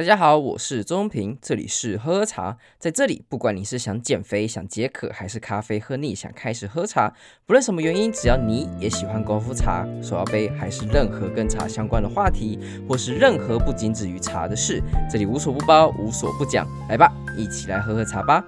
大家好，我是钟平，这里是喝喝茶。在这里，不管你是想减肥、想解渴，还是咖啡喝腻想开始喝茶，不论什么原因，只要你也喜欢功夫茶、手摇杯，还是任何跟茶相关的话题，或是任何不仅止于茶的事，这里无所不包，无所不讲。来吧，一起来喝喝茶吧。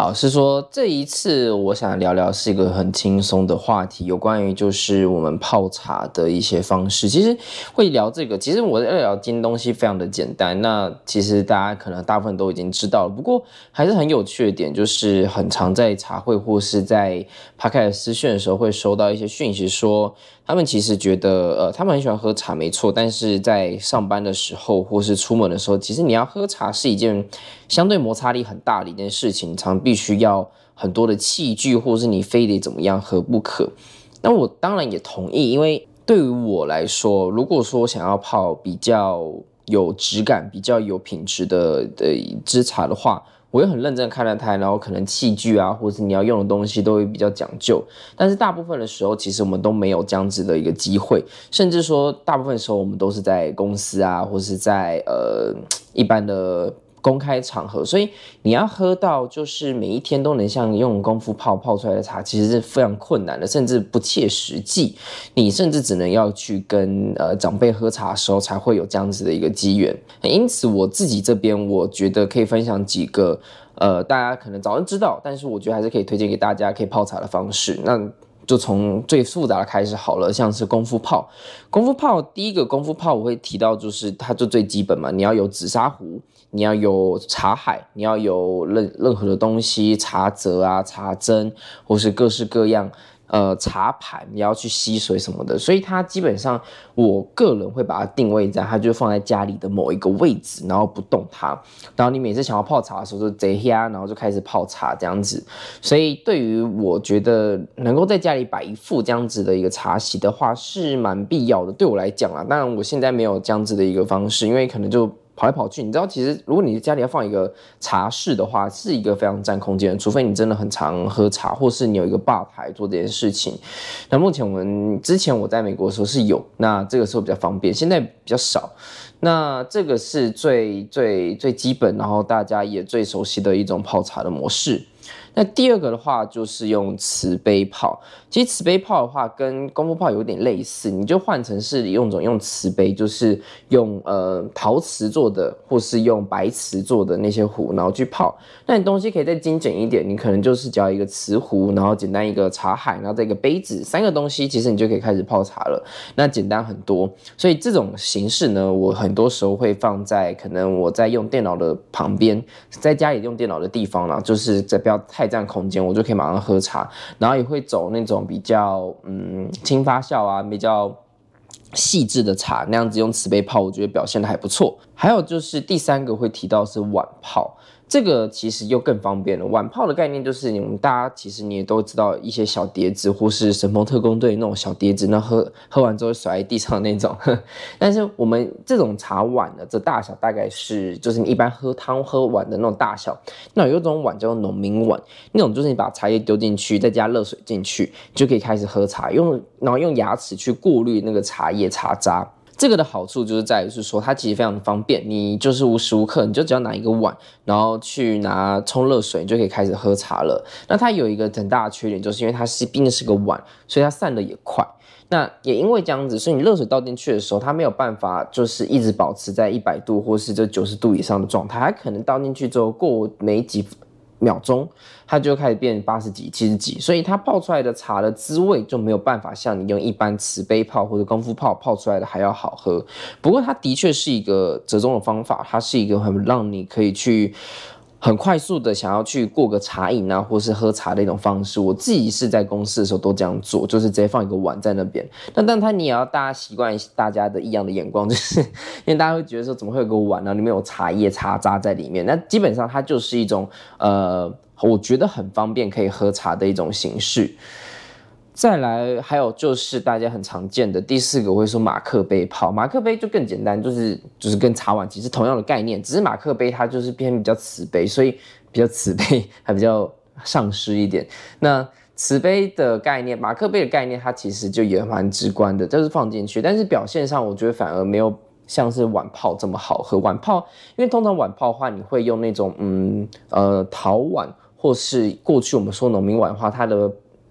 好，是说这一次我想聊聊是一个很轻松的话题，有关于就是我们泡茶的一些方式。其实会聊这个，其实我在聊今天东西非常的简单。那其实大家可能大部分都已经知道了，不过还是很有趣的点，就是很常在茶会或是在 Podcast 私讯的时候会收到一些讯息说。他们其实觉得，呃，他们很喜欢喝茶，没错。但是在上班的时候，或是出门的时候，其实你要喝茶是一件相对摩擦力很大的一件事情，常必须要很多的器具，或是你非得怎么样喝不可。那我当然也同意，因为对于我来说，如果说想要泡比较有质感、比较有品质的的一支茶的话。我也很认真看了它，然后可能器具啊，或者是你要用的东西都会比较讲究。但是大部分的时候，其实我们都没有这样子的一个机会，甚至说大部分时候我们都是在公司啊，或是在呃一般的。公开场合，所以你要喝到就是每一天都能像用功夫泡泡出来的茶，其实是非常困难的，甚至不切实际。你甚至只能要去跟呃长辈喝茶的时候，才会有这样子的一个机缘。因此，我自己这边我觉得可以分享几个呃大家可能早就知道，但是我觉得还是可以推荐给大家可以泡茶的方式。那就从最复杂的开始好了，像是功夫泡。功夫泡第一个功夫泡我会提到就是它就最基本嘛，你要有紫砂壶。你要有茶海，你要有任任何的东西，茶则啊、茶针，或是各式各样呃茶盘，你要去吸水什么的。所以它基本上，我个人会把它定位在，它就放在家里的某一个位置，然后不动它。然后你每次想要泡茶的时候，就贼呀，然后就开始泡茶这样子。所以对于我觉得能够在家里摆一副这样子的一个茶席的话，是蛮必要的。对我来讲啊，当然我现在没有这样子的一个方式，因为可能就。跑来跑去，你知道，其实如果你家里要放一个茶室的话，是一个非常占空间，除非你真的很常喝茶，或是你有一个吧台做这件事情。那目前我们之前我在美国的时候是有，那这个时候比较方便，现在比较少。那这个是最最最基本，然后大家也最熟悉的一种泡茶的模式。那第二个的话就是用瓷杯泡，其实瓷杯泡的话跟功夫泡有点类似，你就换成是用种用瓷杯，就是用呃陶瓷做的，或是用白瓷做的那些壶，然后去泡。那你东西可以再精简一点，你可能就是只要一个瓷壶，然后简单一个茶海，然后再一个杯子，三个东西，其实你就可以开始泡茶了。那简单很多，所以这种形式呢，我很多时候会放在可能我在用电脑的旁边，在家里用电脑的地方啦，就是在不要。太占空间，我就可以马上喝茶，然后也会走那种比较嗯轻发酵啊，比较细致的茶，那样子用瓷杯泡，我觉得表现的还不错。还有就是第三个会提到是晚泡。这个其实又更方便了。碗泡的概念就是，你们大家其实你也都知道，一些小碟子或是神风特工队那种小碟子，那喝喝完之后甩在地上的那种。但是我们这种茶碗的这大小大概是，就是你一般喝汤喝碗的那种大小。那有一种碗叫做农民碗，那种就是你把茶叶丢进去，再加热水进去，就可以开始喝茶。用然后用牙齿去过滤那个茶叶茶渣。这个的好处就是在于是说，它其实非常的方便，你就是无时无刻你就只要拿一个碗，然后去拿冲热水，你就可以开始喝茶了。那它有一个很大的缺点，就是因为它是毕竟是个碗，所以它散的也快。那也因为这样子，所以你热水倒进去的时候，它没有办法就是一直保持在一百度或是这九十度以上的状态，它可能倒进去之后过没几秒钟，它就开始变八十几、七十几，所以它泡出来的茶的滋味就没有办法像你用一般瓷杯泡或者功夫泡泡出来的还要好喝。不过它的确是一个折中的方法，它是一个很让你可以去很快速的想要去过个茶饮啊，或是喝茶的一种方式。我自己是在公司的时候都这样做，就是直接放一个碗在那边。但但它你也要大家习惯大家的异样的眼光，就是 因为大家会觉得说怎么会有个碗呢？里面有茶叶茶渣在里面。那基本上它就是一种呃，我觉得很方便可以喝茶的一种形式。再来，还有就是大家很常见的第四个，我会说马克杯泡。马克杯就更简单，就是就是跟茶碗其实同样的概念，只是马克杯它就是偏比较瓷杯，所以比较瓷杯还比较上师一点。那瓷杯的概念，马克杯的概念，它其实就也蛮直观的，就是放进去，但是表现上我觉得反而没有像是碗泡这么好喝。碗泡，因为通常碗泡的话，你会用那种嗯呃陶碗，或是过去我们说农民碗的话，它的。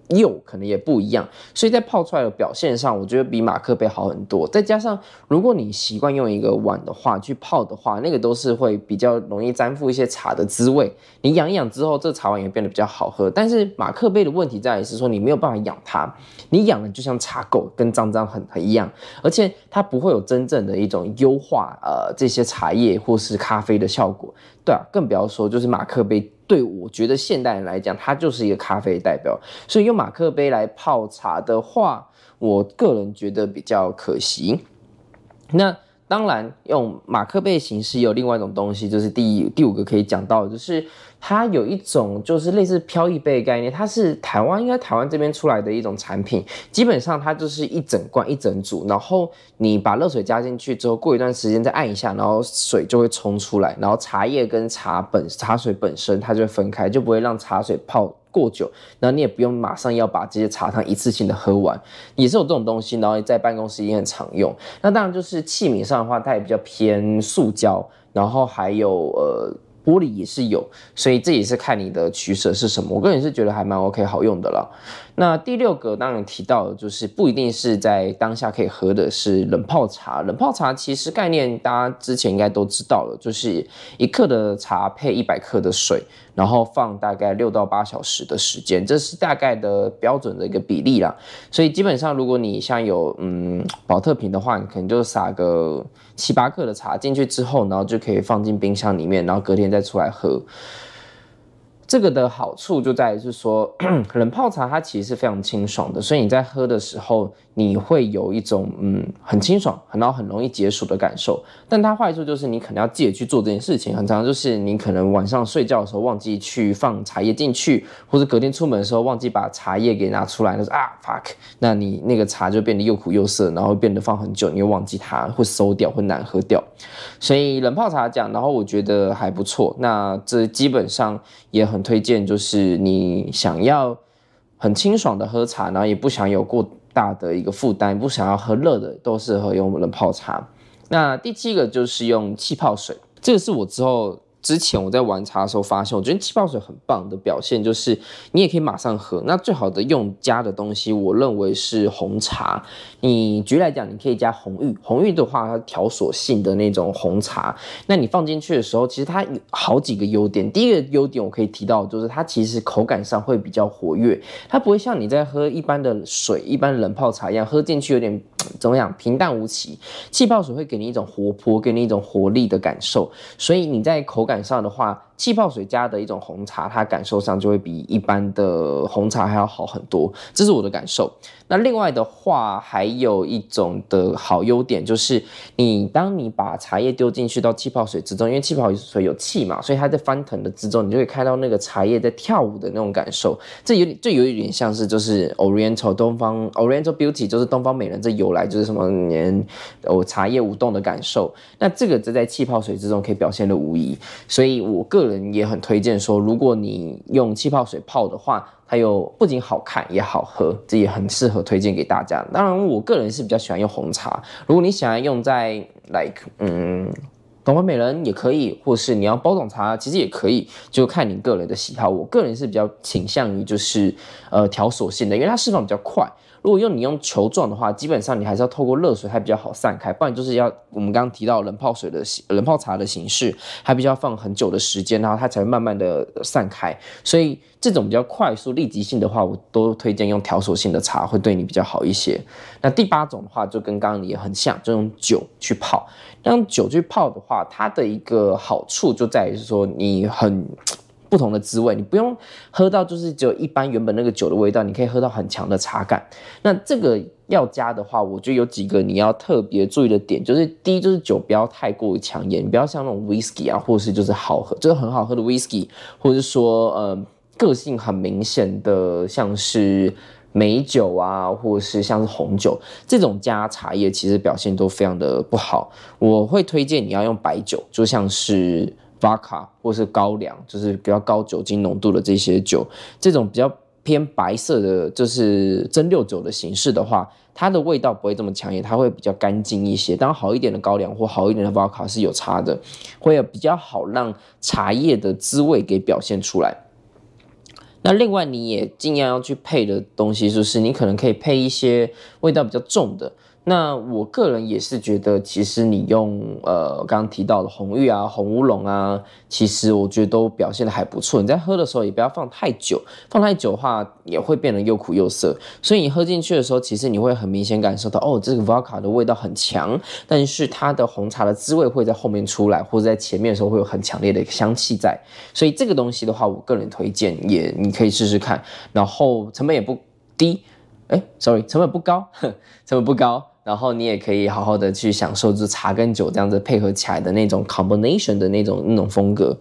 釉可能也不一样，所以在泡出来的表现上，我觉得比马克杯好很多。再加上，如果你习惯用一个碗的话去泡的话，那个都是会比较容易沾附一些茶的滋味。你养一养之后，这茶碗也变得比较好喝。但是马克杯的问题在于是说，你没有办法养它，你养的就像茶垢，跟脏脏很很一样，而且它不会有真正的一种优化呃这些茶叶或是咖啡的效果。对啊，更不要说就是马克杯。对，我觉得现代人来讲，它就是一个咖啡代表，所以用马克杯来泡茶的话，我个人觉得比较可惜。那。当然，用马克杯形式有另外一种东西，就是第第五个可以讲到的，就是它有一种就是类似飘逸杯的概念，它是台湾应该台湾这边出来的一种产品，基本上它就是一整罐一整组，然后你把热水加进去之后，过一段时间再按一下，然后水就会冲出来，然后茶叶跟茶本茶水本身它就会分开，就不会让茶水泡过久，然后你也不用马上要把这些茶汤一次性的喝完，也是有这种东西，然后在办公室也很常用。那当然就是器皿上的话，它也比较偏塑胶，然后还有呃玻璃也是有，所以这也是看你的取舍是什么。我个人是觉得还蛮 OK 好用的了。那第六个当然提到的就是不一定是在当下可以喝的是冷泡茶。冷泡茶其实概念大家之前应该都知道了，就是一克的茶配一百克的水。然后放大概六到八小时的时间，这是大概的标准的一个比例啦。所以基本上，如果你像有嗯宝特瓶的话，你可能就撒个七八克的茶进去之后，然后就可以放进冰箱里面，然后隔天再出来喝。这个的好处就在于是说，冷泡茶它其实是非常清爽的，所以你在喝的时候，你会有一种嗯很清爽，然后很容易解暑的感受。但它坏处就是你可能要记得去做这件事情，很常就是你可能晚上睡觉的时候忘记去放茶叶进去，或者隔天出门的时候忘记把茶叶给拿出来，就是啊 fuck，那你那个茶就变得又苦又涩，然后变得放很久，你又忘记它会馊掉，会难喝掉。所以冷泡茶讲，然后我觉得还不错。那这基本上也很。推荐就是你想要很清爽的喝茶，然后也不想有过大的一个负担，不想要喝热的，都适合用冷泡茶。那第七个就是用气泡水，这个是我之后。之前我在玩茶的时候发现，我觉得气泡水很棒的表现就是你也可以马上喝。那最好的用加的东西，我认为是红茶。你举例来讲，你可以加红玉。红玉的话，它条索性的那种红茶，那你放进去的时候，其实它有好几个优点。第一个优点我可以提到，就是它其实口感上会比较活跃，它不会像你在喝一般的水、一般冷泡茶一样，喝进去有点怎么样平淡无奇。气泡水会给你一种活泼，给你一种活力的感受，所以你在口感上的话。气泡水加的一种红茶，它感受上就会比一般的红茶还要好很多，这是我的感受。那另外的话，还有一种的好优点就是，你当你把茶叶丢进去到气泡水之中，因为气泡水有气嘛，所以它在翻腾的之中，你就会看到那个茶叶在跳舞的那种感受。这有点，这有一点像是就是 Oriental 东方 Oriental Beauty，就是东方美人这由来就是什么年哦茶叶舞动的感受。那这个就在气泡水之中可以表现的无疑，所以我个人人也很推荐说，如果你用气泡水泡的话，它又不仅好看也好喝，这也很适合推荐给大家。当然，我个人是比较喜欢用红茶。如果你想要用在 like 嗯东方美人也可以，或是你要包种茶，其实也可以，就看你个人的喜好。我个人是比较倾向于就是呃条索性的，因为它释放比较快。如果用你用球状的话，基本上你还是要透过热水，还比较好散开，不然就是要我们刚刚提到冷泡水的冷泡茶的形式，还比较放很久的时间，然后它才会慢慢的散开。所以这种比较快速立即性的话，我都推荐用条索性的茶会对你比较好一些。那第八种的话，就跟刚刚也很像，就用酒去泡。那用酒去泡的话，它的一个好处就在于是说你很。不同的滋味，你不用喝到就是只有一般原本那个酒的味道，你可以喝到很强的茶感。那这个要加的话，我觉得有几个你要特别注意的点，就是第一就是酒不要太过于抢眼，你不要像那种 whisky 啊，或是就是好喝，就是很好喝的 whisky，或者是说呃个性很明显的像是美酒啊，或者是像是红酒这种加茶叶，其实表现都非常的不好。我会推荐你要用白酒，就像是。Vodka 或是高粱，就是比较高酒精浓度的这些酒，这种比较偏白色的，就是蒸馏酒的形式的话，它的味道不会这么强烈，它会比较干净一些。当然好一点的高粱或好一点的 Vodka 是有差的，会有比较好让茶叶的滋味给表现出来。那另外你也尽量要去配的东西，就是你可能可以配一些味道比较重的。那我个人也是觉得，其实你用呃刚刚提到的红玉啊、红乌龙啊，其实我觉得都表现的还不错。你在喝的时候也不要放太久，放太久的话也会变得又苦又涩。所以你喝进去的时候，其实你会很明显感受到，哦，这个 Vodka 的味道很强，但是它的红茶的滋味会在后面出来，或者在前面的时候会有很强烈的一个香气在。所以这个东西的话，我个人推荐也你可以试试看，然后成本也不低，哎，sorry，成本不高，成本不高。然后你也可以好好的去享受，就茶跟酒这样子配合起来的那种 combination 的那种那种风格。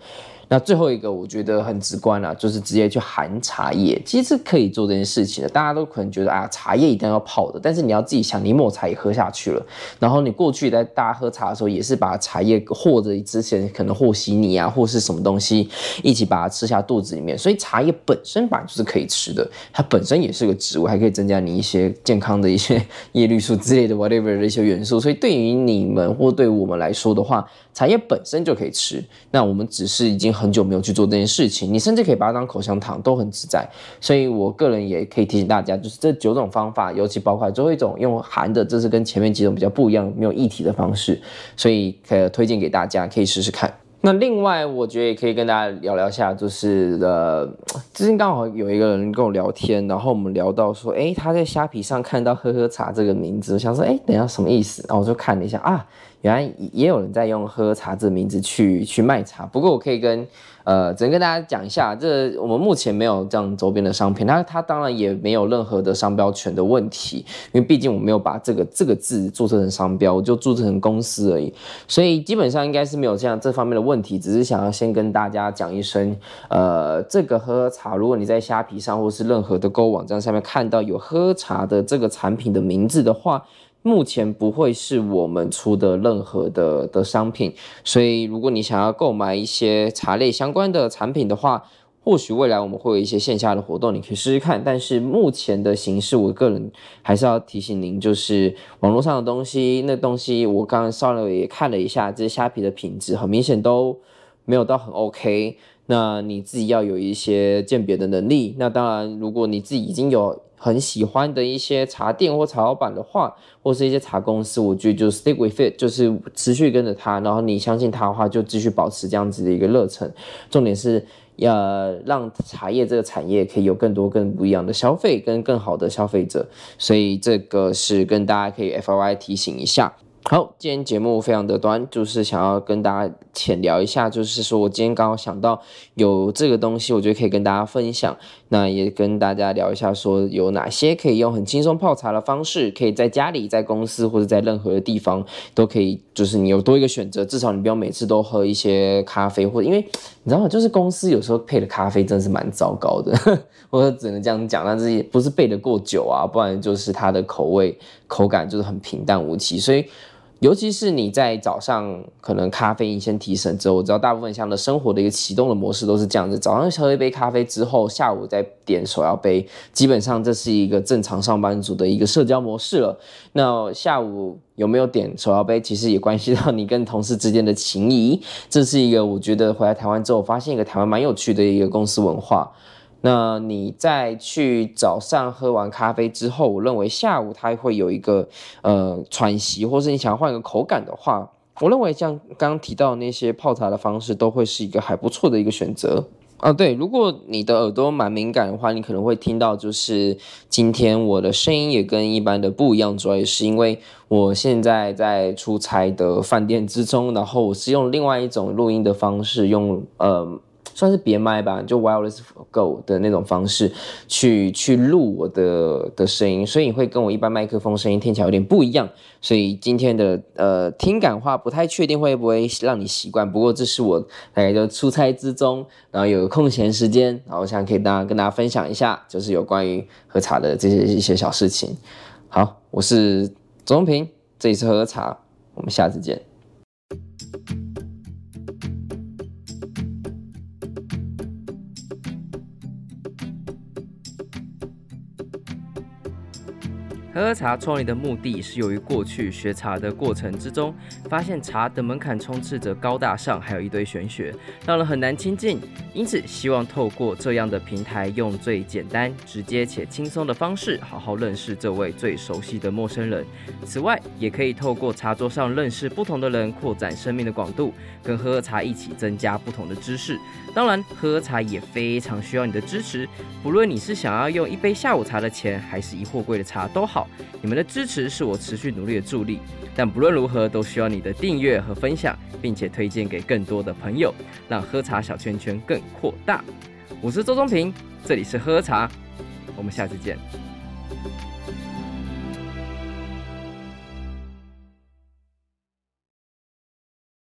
那最后一个我觉得很直观啊，就是直接去含茶叶，其实是可以做这件事情的。大家都可能觉得啊，茶叶一定要泡的，但是你要自己想，你抹茶也喝下去了，然后你过去在大家喝茶的时候，也是把茶叶或者之前可能和稀泥啊，或是什么东西一起把它吃下肚子里面，所以茶叶本身本来就是可以吃的，它本身也是个植物，还可以增加你一些健康的一些叶绿素之类的 whatever 的一些元素，所以对于你们或对我们来说的话，茶叶本身就可以吃，那我们只是已经很久没有去做这件事情，你甚至可以把它当口香糖，都很自在。所以我个人也可以提醒大家，就是这九种方法，尤其包括最后一种用含的，这是跟前面几种比较不一样，没有液体的方式，所以可推荐给大家，可以试试看。那另外，我觉得也可以跟大家聊聊一下，就是呃，最近刚好有一个人跟我聊天，然后我们聊到说，哎，他在虾皮上看到“喝喝茶”这个名字，我想说，哎，等一下什么意思？然后我就看了一下啊。原来也有人在用“喝茶”这个名字去去卖茶，不过我可以跟呃，只能跟大家讲一下，这我们目前没有这样周边的商品，它它当然也没有任何的商标权的问题，因为毕竟我没有把这个这个字注册成商标，我就注册成公司而已，所以基本上应该是没有这样这方面的问题，只是想要先跟大家讲一声，呃，这个喝喝茶，如果你在虾皮上或是任何的购物网站上面看到有喝茶的这个产品的名字的话。目前不会是我们出的任何的的商品，所以如果你想要购买一些茶类相关的产品的话，或许未来我们会有一些线下的活动，你可以试试看。但是目前的形式，我个人还是要提醒您，就是网络上的东西，那东西我刚刚稍微也看了一下，这些虾皮的品质很明显都没有到很 OK。那你自己要有一些鉴别的能力。那当然，如果你自己已经有很喜欢的一些茶店或茶老板的话，或是一些茶公司，我觉得就 stick with it，就是持续跟着他，然后你相信他的话，就继续保持这样子的一个热忱。重点是要让茶叶这个产业可以有更多更不一样的消费，跟更好的消费者。所以这个是跟大家可以 FYI 提醒一下。好，今天节目非常的短，就是想要跟大家浅聊一下，就是说我今天刚好想到有这个东西，我觉得可以跟大家分享。那也跟大家聊一下，说有哪些可以用很轻松泡茶的方式，可以在家里、在公司或者在任何的地方都可以，就是你有多一个选择，至少你不要每次都喝一些咖啡，或者因为你知道吗？就是公司有时候配的咖啡真的是蛮糟糕的，我只能这样讲，但是也不是备得过久啊，不然就是它的口味口感就是很平淡无奇，所以。尤其是你在早上可能咖啡因先提神之后，我知道大部分像的生活的一个启动的模式都是这样子：早上喝一杯咖啡之后，下午再点手摇杯，基本上这是一个正常上班族的一个社交模式了。那下午有没有点手摇杯，其实也关系到你跟同事之间的情谊。这是一个我觉得回来台湾之后发现一个台湾蛮有趣的一个公司文化。那你在去早上喝完咖啡之后，我认为下午它会有一个呃喘息，或是你想要换个口感的话，我认为像刚刚提到那些泡茶的方式，都会是一个还不错的一个选择啊。对，如果你的耳朵蛮敏感的话，你可能会听到就是今天我的声音也跟一般的不一样，主要也是因为我现在在出差的饭店之中，然后我是用另外一种录音的方式，用呃。算是别麦吧，就 wireless go 的那种方式去去录我的的声音，所以会跟我一般麦克风声音听起来有点不一样。所以今天的呃听感话不太确定会不会让你习惯，不过这是我大概就出差之中，然后有个空闲时间，然后我想可以大家跟大家分享一下，就是有关于喝茶的这些一些小事情。好，我是周中平，这里是喝喝茶，我们下次见。喝喝茶创立的目的是由于过去学茶的过程之中，发现茶的门槛充斥着高大上，还有一堆玄学，让人很难亲近。因此，希望透过这样的平台，用最简单、直接且轻松的方式，好好认识这位最熟悉的陌生人。此外，也可以透过茶桌上认识不同的人，扩展生命的广度，跟喝喝茶一起增加不同的知识。当然，喝喝茶也非常需要你的支持，不论你是想要用一杯下午茶的钱，还是一货柜的茶都好，你们的支持是我持续努力的助力。但不论如何，都需要你的订阅和分享，并且推荐给更多的朋友，让喝茶小圈圈更扩大。我是周宗平，这里是喝茶，我们下次见。